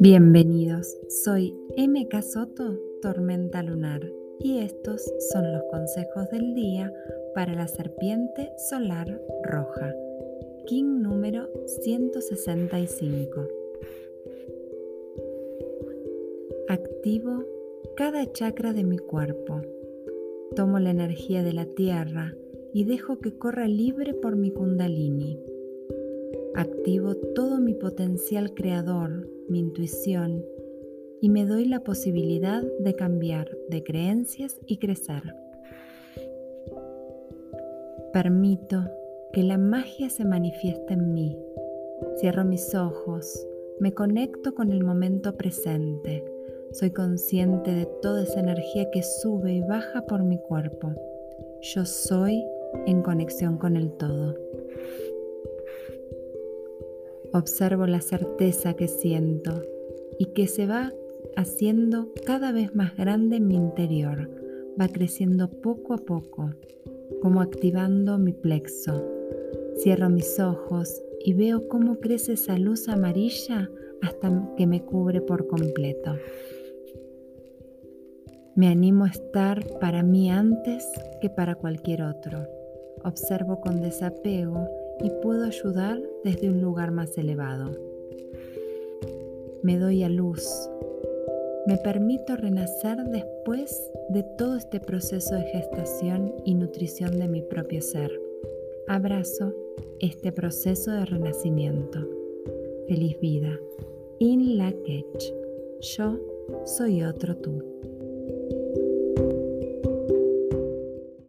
Bienvenidos, soy MK Soto, Tormenta Lunar, y estos son los consejos del día para la serpiente solar roja, King número 165. Activo cada chakra de mi cuerpo. Tomo la energía de la tierra y dejo que corra libre por mi kundalini. Activo todo mi potencial creador, mi intuición, y me doy la posibilidad de cambiar de creencias y crecer. Permito que la magia se manifieste en mí. Cierro mis ojos, me conecto con el momento presente. Soy consciente de toda esa energía que sube y baja por mi cuerpo. Yo soy en conexión con el todo. Observo la certeza que siento y que se va haciendo cada vez más grande en mi interior. Va creciendo poco a poco, como activando mi plexo. Cierro mis ojos y veo cómo crece esa luz amarilla hasta que me cubre por completo. Me animo a estar para mí antes que para cualquier otro. Observo con desapego y puedo ayudar desde un lugar más elevado. Me doy a luz. Me permito renacer después de todo este proceso de gestación y nutrición de mi propio ser. Abrazo este proceso de renacimiento. Feliz vida. In la Yo soy otro tú.